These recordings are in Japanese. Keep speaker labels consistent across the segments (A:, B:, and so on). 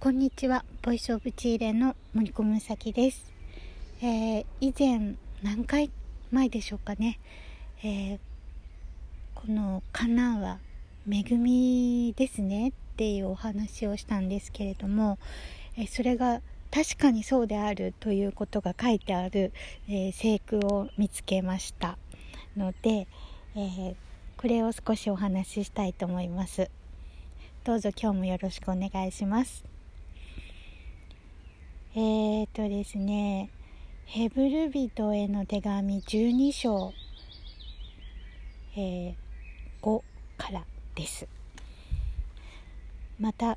A: こんにちは。ボイスオブチーレの森小むさきです、えー、以前何回前でしょうかね、えー、この観南は恵みですね。っていうお話をしたんですけれども、えー、それが確かにそうであるということが書いてある、え聖句を見つけましたので、えこれを少しお話ししたいと思います。どうぞ今日もよろしくお願いします。えーとですね、ヘブル人への手紙12章、えー、5からです。また、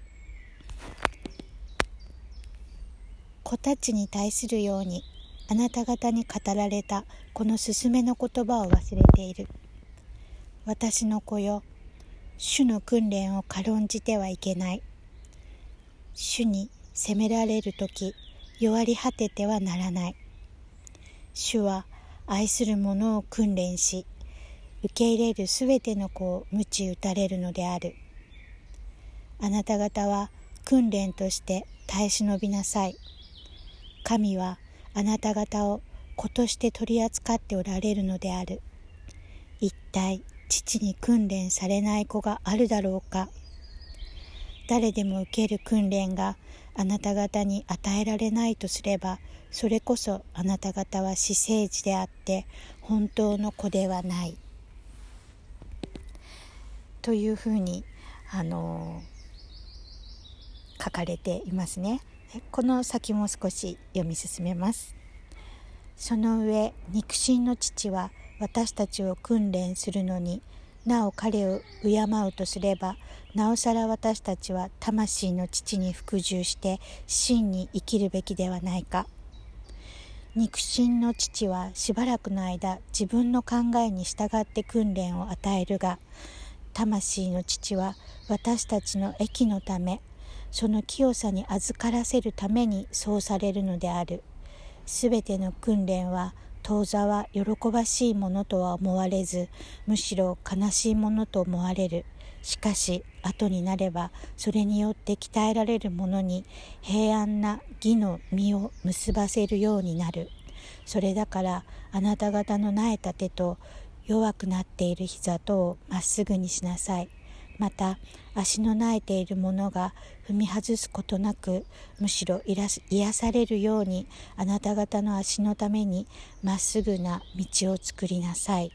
A: 子たちに対するようにあなた方に語られたこの勧めの言葉を忘れている。私の子よ、主の訓練を軽んじてはいけない。主に責められる時弱り果ててはならない。主は愛する者を訓練し受け入れるすべての子を鞭打たれるのである。あなた方は訓練として耐え忍びなさい。神はあなた方を子として取り扱っておられるのである。一体父に訓練されない子があるだろうか。誰でも受ける訓練があなた方に与えられないとすればそれこそあなた方は私生児であって本当の子ではない。というふうにあの書かれていますね。この先も少し読み進めます。その上肉親の父は私たちを訓練するのになお彼を敬うとすればなおさら私たちは魂の父に服従して真に生きるべきではないか。肉親の父はしばらくの間自分の考えに従って訓練を与えるが魂の父は私たちの益のためその清さに預からせるためにそうされるのである。すべての訓練は当座は喜ばしいものとは思われずむしろ悲しいものと思われる。しかし後になればそれによって鍛えられるものに平安な義の実を結ばせるようになる。それだからあなた方の苗えた手と弱くなっている膝とをまっすぐにしなさい。また足の苗えているものが踏み外すことなくむしろ癒されるようにあなた方の足のためにまっすぐな道を作りなさい。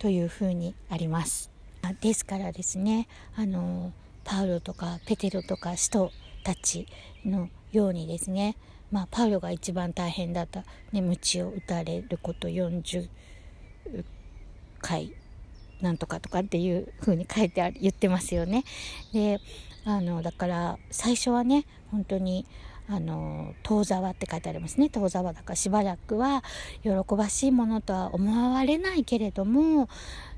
A: というふうにあります。ですからですねあのパウロとかペテロとか使徒たちのようにですねまあパウロが一番大変だった、ね、鞭を打たれること40回。なんとかとかっていう風に書いてある言ってますよね。であのだから最初はね本当にあの遠沢って書いてありますね遠沢だからしばらくは喜ばしいものとは思われないけれども、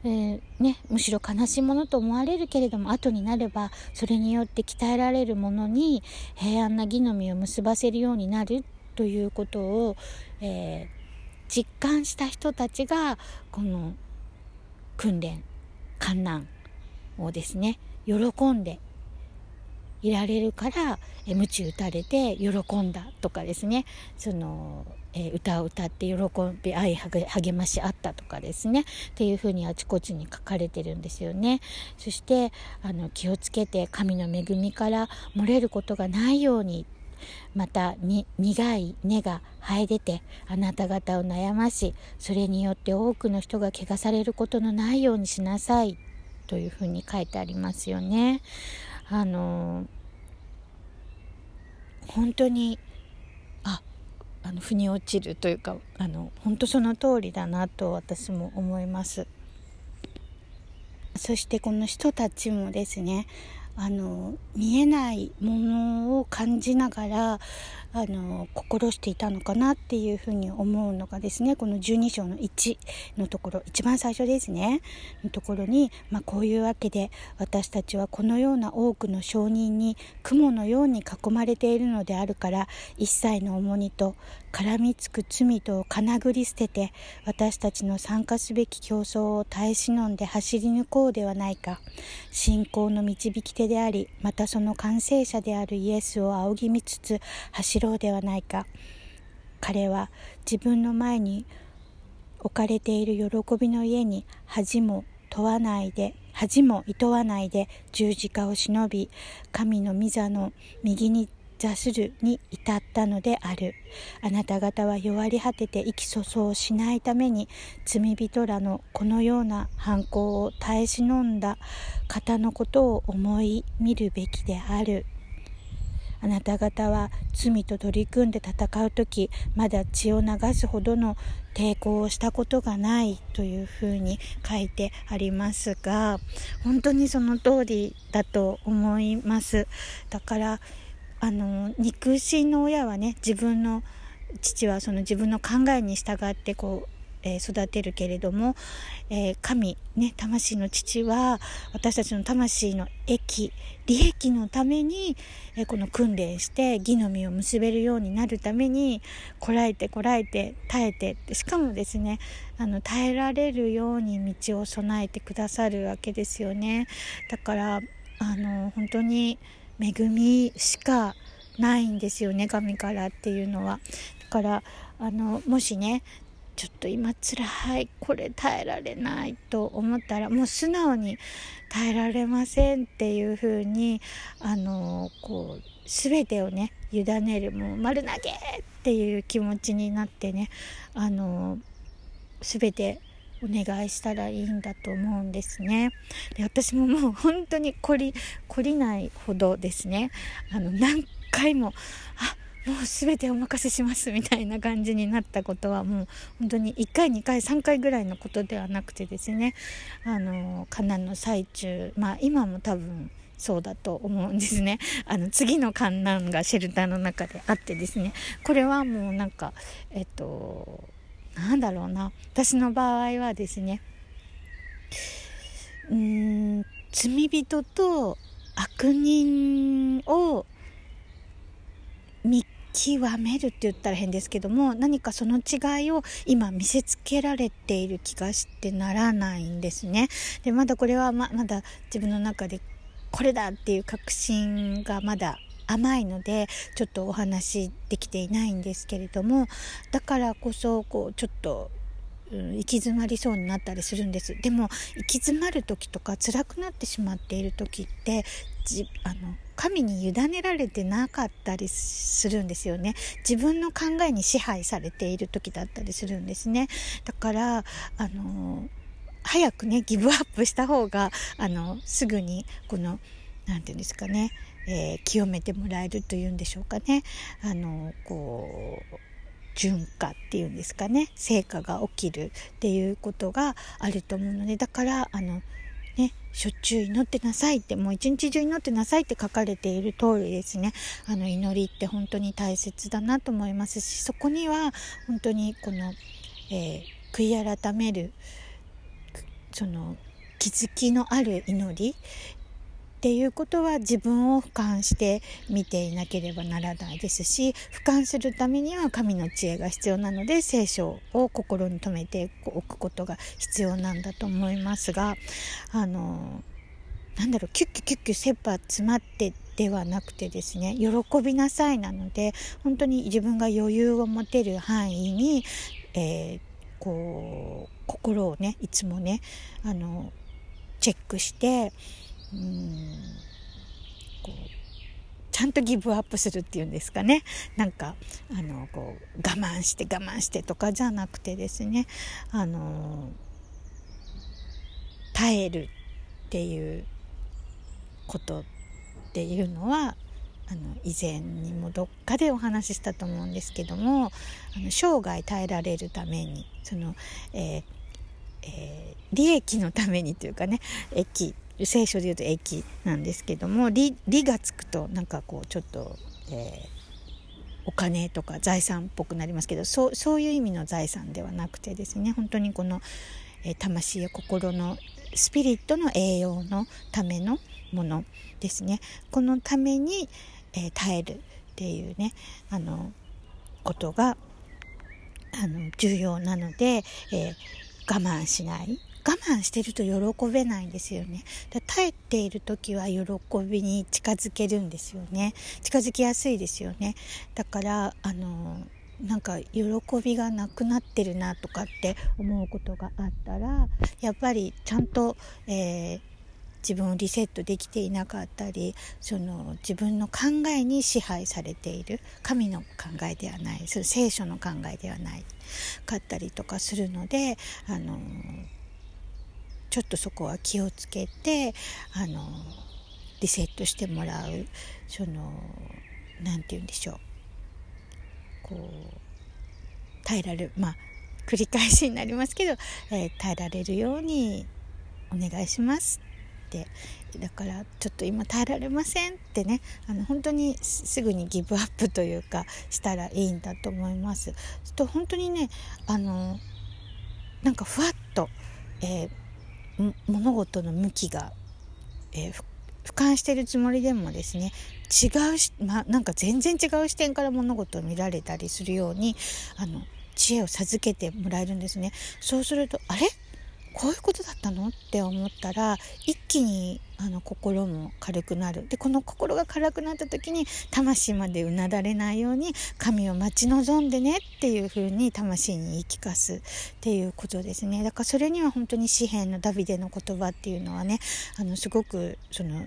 A: えー、ね、むしろ悲しいものと思われるけれども後になればそれによって鍛えられるものに平安な義の実を結ばせるようになるということを、えー、実感した人たちがこの訓練観難をですね喜んでいられるからえ鞭打たれて喜んだとかですねその、え歌を歌って喜び愛励まし合ったとかですねっていうふうにあちこちに書かれてるんですよね。そしてあの気をつけて神の恵みから漏れることがないようにまた苦い根が生え出てあなた方を悩ましそれによって多くの人が汚されることのないようにしなさいというふうに書いてありますよね。あの本当にああの腑に落ちるというかあの本当その通りだなと私も思います。そしてこの人たちもですねあの見えないものを感じながらあの心していたのかなっていうふうに思うのがですねこの12章の1のところ一番最初ですね。のところに、まあ、こういうわけで私たちはこのような多くの証人に雲のように囲まれているのであるから一切の重荷と絡みつく罪とをかなぐり捨てて私たちの参加すべき競争を耐え忍んで走り抜こうではないか。信仰の導き手でありまたその完成者であるイエスを仰ぎ見つつ走ろうではないか。彼は自分の前に置かれている喜びの家に恥も問わないで恥も厭わないで十字架を忍び神の御座の右に座するに至ったのである。あなた方は弱り果てて意気粗相しないために罪人らのこのような犯行を耐え忍んだ方のことを思い見るべきである。あなた方は罪と取り組んで戦う時まだ血を流すほどの抵抗をしたことがないというふうに書いてありますが本当にその通りだと思います。だからあの肉親の親はね自分の父はその自分の考えに従ってこう、えー、育てるけれども、えー、神、ね、魂の父は私たちの魂の益利益のために、えー、この訓練して義の実を結べるようになるためにこらえてこらえて耐えてしかもですねあの耐えられるように道を備えてくださるわけですよね。だからあの本当に恵みしかないんですよね神からっていうのは。だからあのもしねちょっと今辛いこれ耐えられないと思ったらもう素直に耐えられませんっていうふうにあのこう全てをね委ねるもう丸投げっていう気持ちになってねあの全てお願いしたらいいんだと思うんですね。で私ももう本当に懲り懲りないほどですねあの何回もあもう全てお任せしますみたいな感じになったことはもう本当に1回2回3回ぐらいのことではなくてですね。あの観覧の最中まあ今も多分そうだと思うんですね。あの次の観覧がシェルターの中であってですね。これはもうなんかえっとなんだろうな。私の場合はですねうーん罪人と悪人を見極めるって言ったら変ですけども何かその違いを今見せつけられている気がしてならないんですね。でまだこれはままだ自分の中でこれだっていう確信がまだ甘いのでちょっとお話できていないんですけれどもだからこそこうちょっと、うん、行き詰まりそうになったりするんですでも行き詰まる時とか辛くなってしまっている時ってじあの神に委ねられてなかったりするんですよね。自分の考えに支配されている時だったりするんですね。だからあの早くねギブアップした方があのすぐにこの何て言うんですかねえー、清めてもらえるというんでしょうかね。あのこう順化っていうんですかね。成果が起きるっていうことがあると思うのでだからあの、しょっちゅう祈ってなさいってもう一日中祈ってなさいって書かれている通りですね。あの祈りって本当に大切だなと思いますしそこには本当にこの、えー、悔い改めるその気づきのある祈りっていうことは自分を俯瞰して見ていなければならないですし俯瞰するためには神の知恵が必要なので聖書を心に留めておくことが必要なんだと思いますがあのなんだろうキュッキュキュッキュ切羽詰まってではなくてですね喜びなさいなので本当に自分が余裕を持てる範囲に、えー、こう心をねいつもねあのチェックしてうん。こうちゃんとギブアップするっていうんですかね。なんかあのこう我慢して我慢してとかじゃなくてですね。あの耐えるっていうことっていうのはあの以前にもどっかでお話ししたと思うんですけどもあの生涯耐えられるためにその、えーえー、利益のためにというかね益聖書でいうと駅なんですけども「り」がつくとなんかこうちょっと、えお金とか財産っぽくなりますけどそうそういう意味の財産ではなくてですね本当にこの、えー、魂や心のスピリットの栄養のためのものですね。このために、えー、耐えるっていうねあのことがあの重要なので、え、我慢しない。我慢してると喜べないんですよね。耐えている時は喜びに近づけるんですよね。近づきやすいですよね。だからあのなんか喜びがなくなってるなとかって思うことがあったらやっぱりちゃんと、えー、自分をリセットできていなかったりその自分の考えに支配されている。神の考えではない。その聖書の考えではない。かったりとかするのであのちょっとそこは気をつけてあのリセットしてもらうその何て言うんでしょう。こう耐えられるまあ繰り返しになりますけど、えー、耐えられるようにお願いしますって。だからちょっと今耐えられませんってね。あの本当にすぐにギブアップというかしたらいいんだと思います。と本当にねあのなんかふわっと、えー、物事の向きが、えー、俯瞰してるつもりでもですね違うし、まあ、なんか全然違う視点から物事を見られたりするようにあの知恵を授けてもらえるんですね。そうするとあれ？こういうことだったの？って思ったら一気にあの心も軽くなる。でこの心が軽くなった時に魂までうなだれないように神を待ち望んでねっていう風に魂に言い聞かすっていうことですね。だからそれには本当に詩篇のダビデの言葉っていうのはねあのすごくその、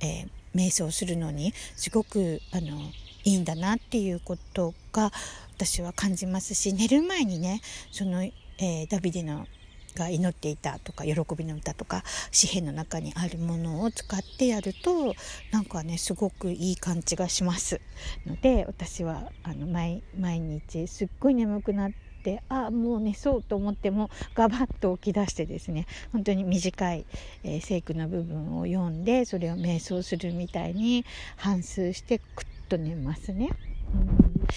A: えー、瞑想するのにすごくあのいいんだなっていうことが私は感じますし寝る前にねその、えー、ダビデのが祈っていたとか喜びの歌とか詩篇の中にあるものを使ってやるとなんかねすごくいい感じがしますので私はあの毎日すっごい眠くなってあもう寝そうと思ってもガバッと起き出してですね本当に短い、えー、聖句の部分を読んでそれを瞑想するみたいに反数してくっと寝ますね。うん、だ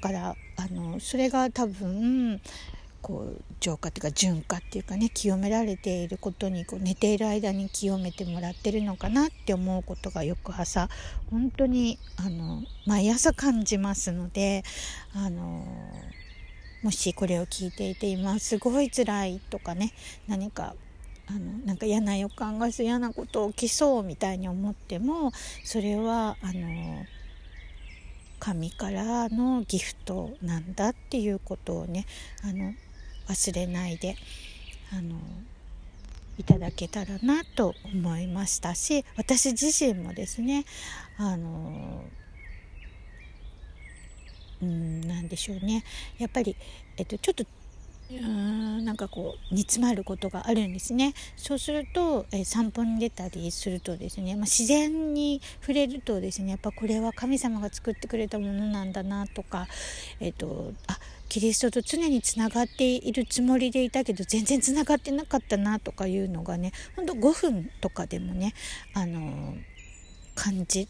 A: からあのそれが多分こう浄化っていうか純化っていうかね清められていることにこう寝ている間に清めてもらってるのかなって思うことが翌朝本当にあの毎朝感じますのであのもしこれを聞いていて今すごい辛いとかね何かあのなんか嫌な予感がする嫌なこと起きそうみたいに思ってもそれはあの神からのギフトなんだっていうことをねあの忘れないであのいただけたらなと思いましたし私自身もですねあのうん何でしょうね。やっぱり、えっと、ちょっとうんなんかこう煮詰まることがあるんですね。そうすると、えー、散歩に出たりするとですね、まあ、自然に触れるとですねやっぱこれは神様が作ってくれたものなんだなとかえっ、とあキリストと常につながっているつもりでいたけど全然つながってなかったなとかいうのがねほんと5分とかでもねあの感じ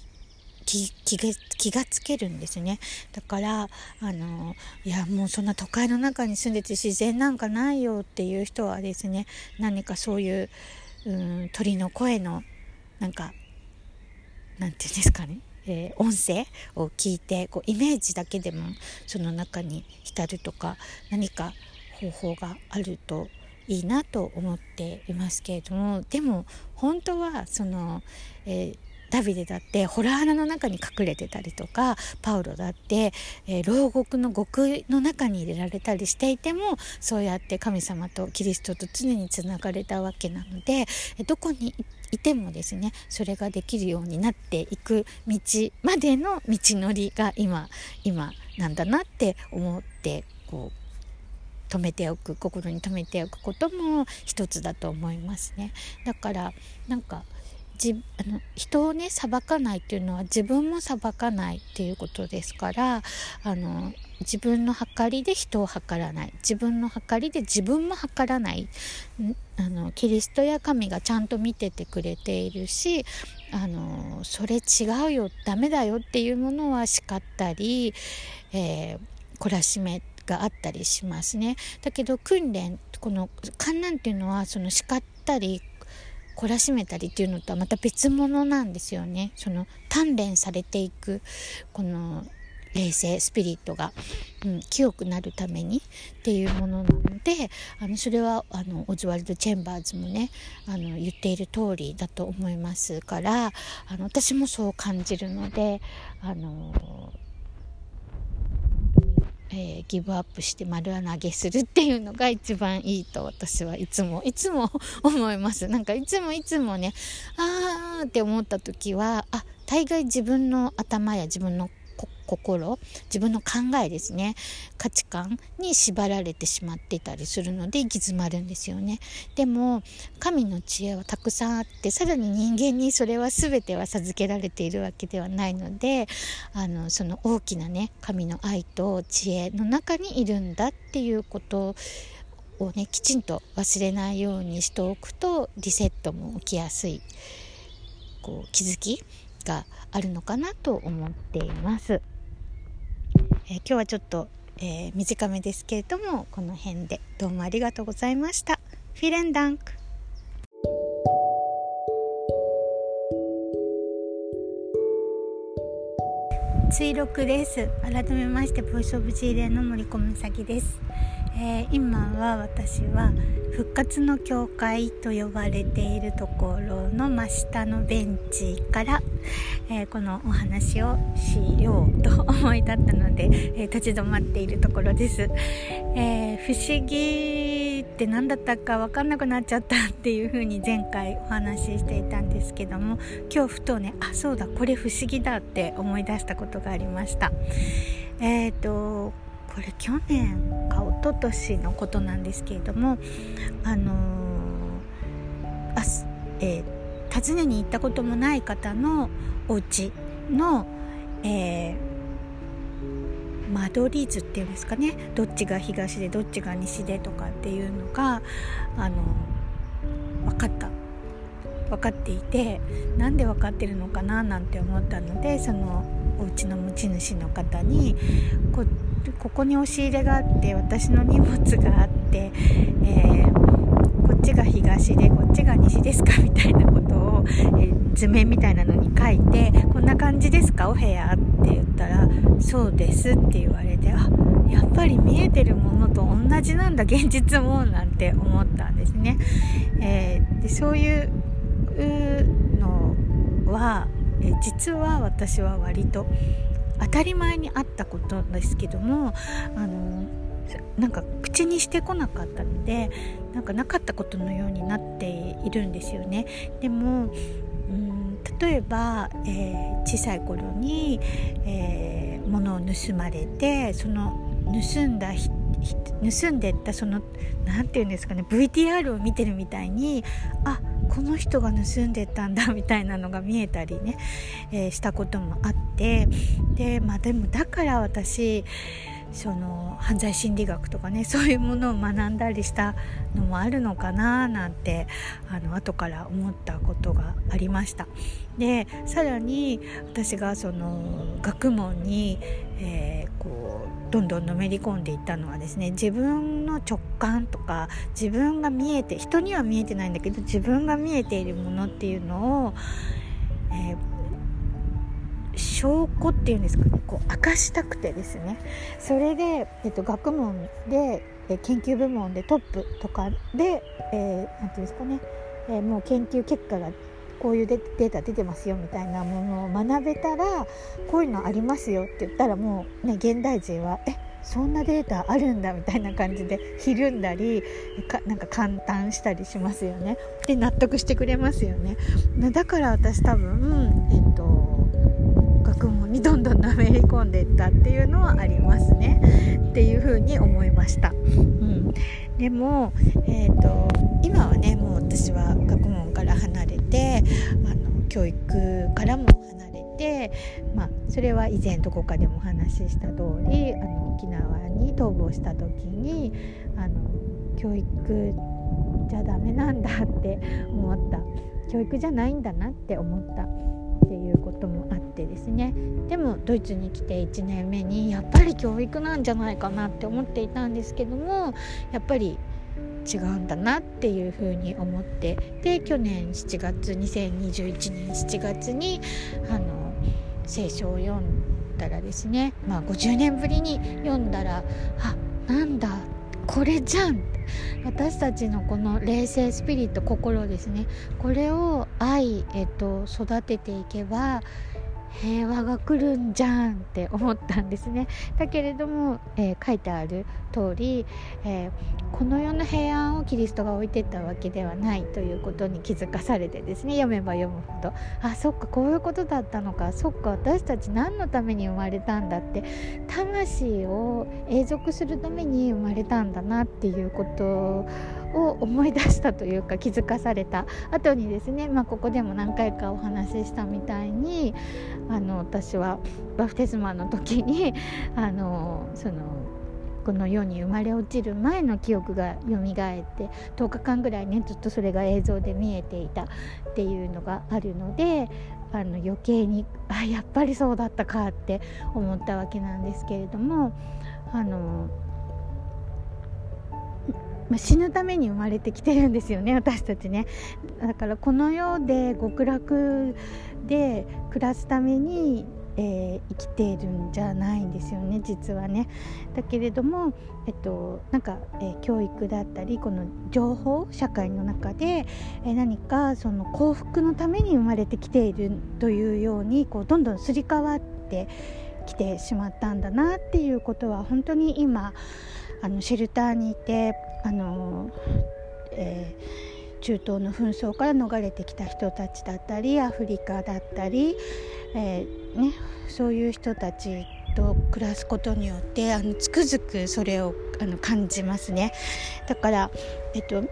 A: 気気が気がつけるんですね。だからあのいやもうそんな都会の中に住んでて自然なんかないよっていう人はですね何かそういううん鳥の声のなんかなんていうんですかねえー、音声を聞いてこうイメージだけでもその中に浸るとか何か方法があるといいなと思っていますけれどもでも本当はその、えー、ダビデだってホラー穴の中に隠れてたりとかパウロだって、えー、牢獄の獄の中に入れられたりしていてもそうやって神様とキリストと常につながれたわけなのでどこにいてもですねそれができるようになっていく道までの道のりが今今なんだなって思ってこう止めておく心に留めておくことも一つだと思いますね。だからなんかじあの人をね裁かないっていうのは自分も裁かないっていうことですからあの自分の計りで人を計らない自分の計りで自分も計らないあのキリストや神がちゃんと見ててくれているしあのそれ違うよダメだよっていうものは叱ったり、えー、懲らしめがあったりしますね。だけど訓練この観覧っていうのはその叱ったり懲らしめたりっていうのとはまた別物なんですよね。その鍛錬されていくこの冷静スピリットが、うん、清くなるためにっていうものなのであのそれはあのオズワルド・チェンバーズもねあの言っている通りだと思いますからあの私もそう感じるのであのえー、ギブアップして丸投げするっていうのが一番いいと私はいつも いつも思います。なんかいつもいつもねあーって思った時はあ大概自分の頭や自分の心自分の考えですね価値観に縛られてしまっていたりするので行き詰まるんですよねでも神の知恵はたくさんあってさらに人間にそれは全ては授けられているわけではないのであのその大きなね神の愛と知恵の中にいるんだっていうことをねきちんと忘れないようにしておくとリセットも起きやすいこう気づきがあるのかなと思っています。えー、今日はちょっと、えー、短めですけれどもこの辺でどうもありがとうございました。フィレンダンク。追録です。改めましてボイスオブジーレの森小美です。えー、今は私は復活の教会と呼ばれているところの真下のベンチから、えー、このお話をしようと思い立ったので、えー、立ち止まっているところです、え不思議って何だったか分かんなくなっちゃったっていう風に前回お話ししていたんですけども今日ふとねあそうだこれ不思議だって思い出したことがありました。えっ、とこれ去年か一昨年のことなんですけれどもあのー、あえー、訪ねに行ったこともない方のお家の、えー、間取り図っていうんですかね。どっちが東でどっちが西でとかっていうのがあの分かった。分かっていてなんで分かってるのかななんて思ったのでそのお家の持ち主の方にこここに押し入れがあって私の荷物があって、えー、こっちが東でこっちが西ですかみたいなことを、えー、図面みたいなのに書いてこんな感じですか？お部屋って言ったらそうですって言われてあやっぱり見えてるものと同じなんだ現実もなんて思ったんですね。えー、でそういうのはえ実は私は割と当たり前にあったことですけどもあのなんか口にしてこなかったのでなんかなかったことのようになっているんですよね。でもうん例えば、えー、小さい頃に、えー、物を盗まれてその盗んだ盗んでったその何て言うんですかね VTR を見てるみたいにあっこの人が盗んでたんだみたいなのが見えたりね、えー、したこともあってでまあでもだから私その犯罪心理学とかねそういうものを学んだりしたのもあるのかななんてあの後から思ったことがありました。でさらに私がその学問に、えー、こうどんどんのめり込んでいったのはですね自分の直感とか自分が見えて人には見えてないんだけど自分が見えているものっていうのを、えー証拠っていうんですかねこう明かしたくてですね。それで、えっと、学問で、え研究部門でトップとかで何、えー、て言うんですかね、えー、もう研究結果がこういうデータ出てますよみたいなものを学べたらこういうのありますよって言ったらもうね現代人はえそんなデータあるんだみたいな感じでひるんだりかなんか簡単したりしますよね。で納得してくれますよね。だから私多分えっと学問にどんどんのめり込んでいったっていうのはありますね。っていうふうに思いました、うん、でも、えーと、今はねもう私は学問から離れてあの教育からも離れて、まあ、それは以前どこかでもお話しした通りあり沖縄に逃亡した時にあの教育じゃダメなんだって思った。教育じゃないんだなって思った。っていうこともあってですね。でもドイツに来て1年目にやっぱり教育なんじゃないかなって思っていたんですけどもやっぱり違うんだなっていうふうに思ってで去年7月2021年7月にあの聖書を読んだらですね、まあ、50年ぶりに読んだらあなんだこれじゃん。私たちのこの冷静スピリット心ですね。これを愛、えっと、育てていけば平和が来るんじゃんって思ったんですね。だけれども、えー、書いてある通り、えー、この世の平安をキリストが置いてったわけではないということに気づかされてですね。読めば読むほど。あそっかこういうことだったのか。そっか私たち何のために生まれたんだって。魂を永続するために生まれたんだなっていうことをを思い出したというか気づかされた。後にですね、まあ、ここでも何回かお話ししたみたいにあの私はバフテスマの時に あのそのこの世に生まれ落ちる前の記憶が蘇って10日間ぐらいねずっとそれが映像で見えていたっていうのがあるのであの余計にあやっぱりそうだったかって思ったわけなんですけれどもあのまあ、死ぬために生まれてきてるんですよね 私たちね。だからこの世で極楽で暮らすために、えー、生きているんじゃないんですよね実はね。だけれども、えっと、なんか、えー、教育だったりこの情報社会の中で、えー、何かその幸福のために生まれてきているというようにこうどんどんすり替わってきてしまったんだなっていうことは本当に今あのシェルターにいてあの、えー、中東の紛争から逃れてきた人たちだったりアフリカだったり、えー、ね、そういう人たちと暮らすことによってあのつくづくそれをあの感じますね。だから、えっと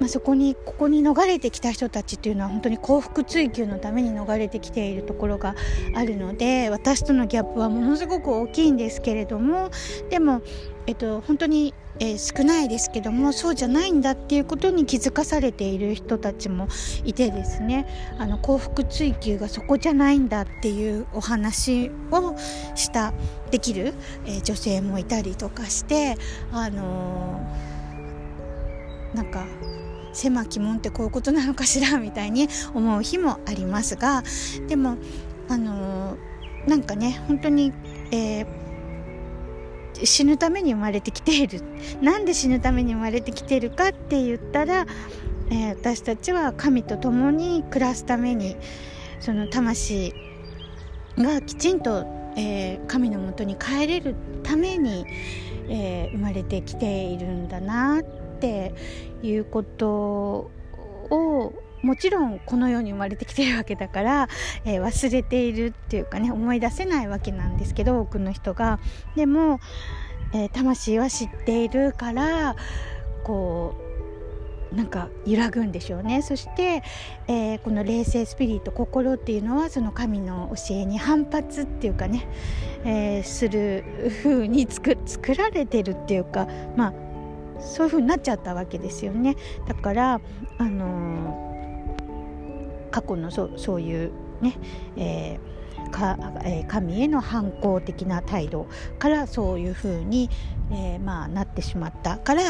A: まあ、そこにここに逃れてきた人たちっていうのは本当に幸福追求のために逃れてきているところがあるので私とのギャップはものすごく大きいんですけれどもでも、えっと、本当にえー、少ないですけどもそうじゃないんだっていうことに気づかされている人たちもいてですね。あの幸福追求がそこじゃないんだっていうお話をしたできる、えー、女性もいたりとかしてあのー、なんか狭き門ってこういうことなのかしらみたいに思う日もありますがでもあのー、なんかね本当に、えー死ぬために生まれてきている。なんで死ぬために生まれてきているかって言ったら、えー、私たちは神と共に暮らすためにその魂がきちんと、えー、神のもとに帰れるために、えー、生まれてきているんだなっていうことをもちろんこの世に生まれてきてるわけだから、えー、忘れているっていうかね思い出せないわけなんですけど多くの人が。でも、えー、魂は知っているからこうなんか揺らぐんでしょうね。そして、えー、この冷静スピリット心っていうのはその神の教えに反発っていうかね、えー、する風に作作られてるっていうかまあそういう風になっちゃったわけですよね。だからあの過去のそそういうね、えー、かえー、神への反抗的な態度からそういうふうに、えー、まあ、なってしまったから、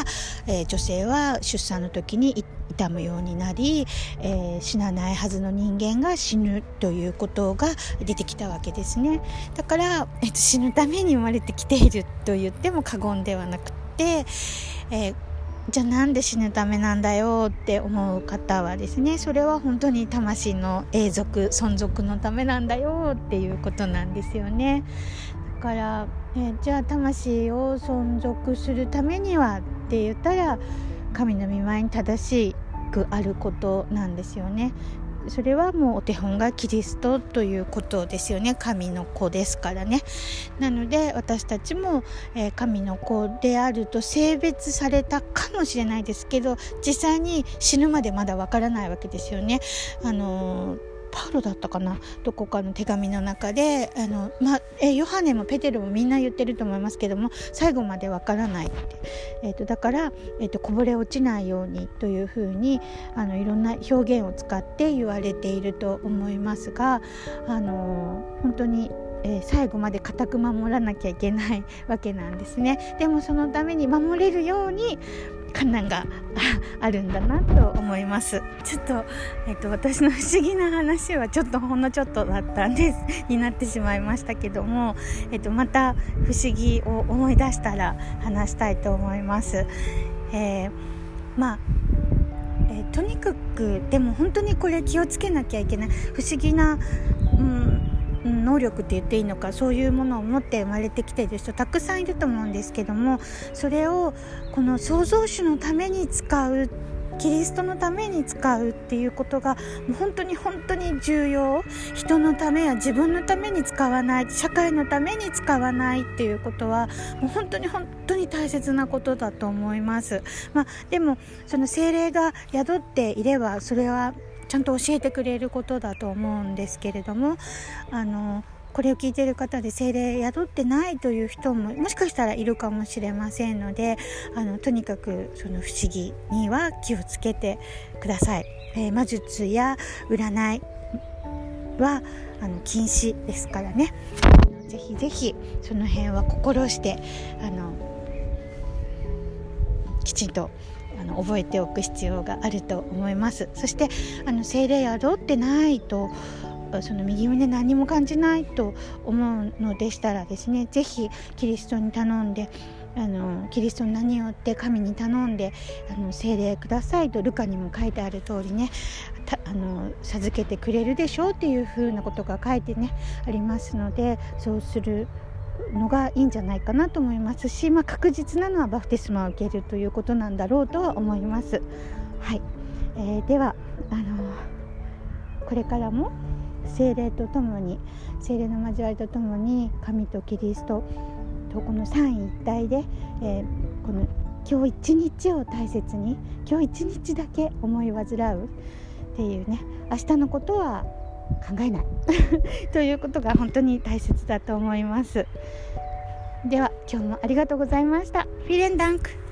A: え女性は出産の時に痛むようになり、え死なないはずの人間が死ぬということが出てきたわけですね。だから、えー、死ぬために生まれてきていると言っても過言ではなくて、えーじゃあなんで死ぬためなんだよって思う方はですねそれは本当に魂の永続存続のためなんだよっていうことなんですよね。だから、えじゃあ魂を存続するためにはって言ったら神の御前に正しくあることなんですよね。それはもうお手本がキリストということですよね。神の子ですからね。なので私たちも、えー、神の子であると性別されたかもしれないですけど実際に死ぬまでまだわからないわけですよね。あのーパウロだったかな？どこかの手紙の中であの、まえヨハネもペテルもみんな言ってると思いますけども最後までわからないって、えーと、だから、えーと、こぼれ落ちないようにというふうにあのいろんな表現を使って言われていると思いますがあの本当にえー、最後まで固く守らなきゃいけないわけなんですね。でもそのために守れるように観難があるんだなと思います。ちょっと,、えっと私の不思議な話はちょっとほんのちょっとだったんですになってしまいましたけども、えっと、また不思議を思い出したら話したいと思います、えー、まあえー、とにかくでも本当にこれ気をつけなきゃいけない。不思議な、能力って言っていいのかそういうものを持って生まれてきている人たくさんいると思うんですけどもそれをこの創造主のために使うキリストのために使うっていうことが本当に本当に重要。人のためや自分のために使わない社会のために使わないっていうことはもう本当に本当に大切なことだと思います、まあ、でもその精霊が宿っていればそれはちゃんと教えてくれることだと思うんですけれどもあのこれを聞いている方で精霊宿ってないという人ももしかしたらいるかもしれませんのであのとにかくその不思議には気をつけてください。えー、魔術や占いはあの禁止ですからねぜひぜひその辺は心してあのきちんとあの覚えておく必要があると思います。そしてあの精霊宿ってないとその右胸何も感じないと思うのでしたらですね是非キリストに頼んであのキリストの名に何をって神に頼んであの聖霊くださいとルカにも書いてある通りねあの授けてくれるでしょうっていうふうなことが書いてねありますのでそうするのがいいんじゃないかなと思いますし、まあ、確実なのはバプテスマを受けるということなんだろうとは思います。はい、えー、ではあのこれからも精霊とともに精霊の交わりとともに神とキリストとこの三位一体で、えー、この今日一日を大切に今日一日だけ思い煩うっていうね明日のことは考えない。ということが本当に大切だと思います。では今日もありがとうございました。フィレンダンク。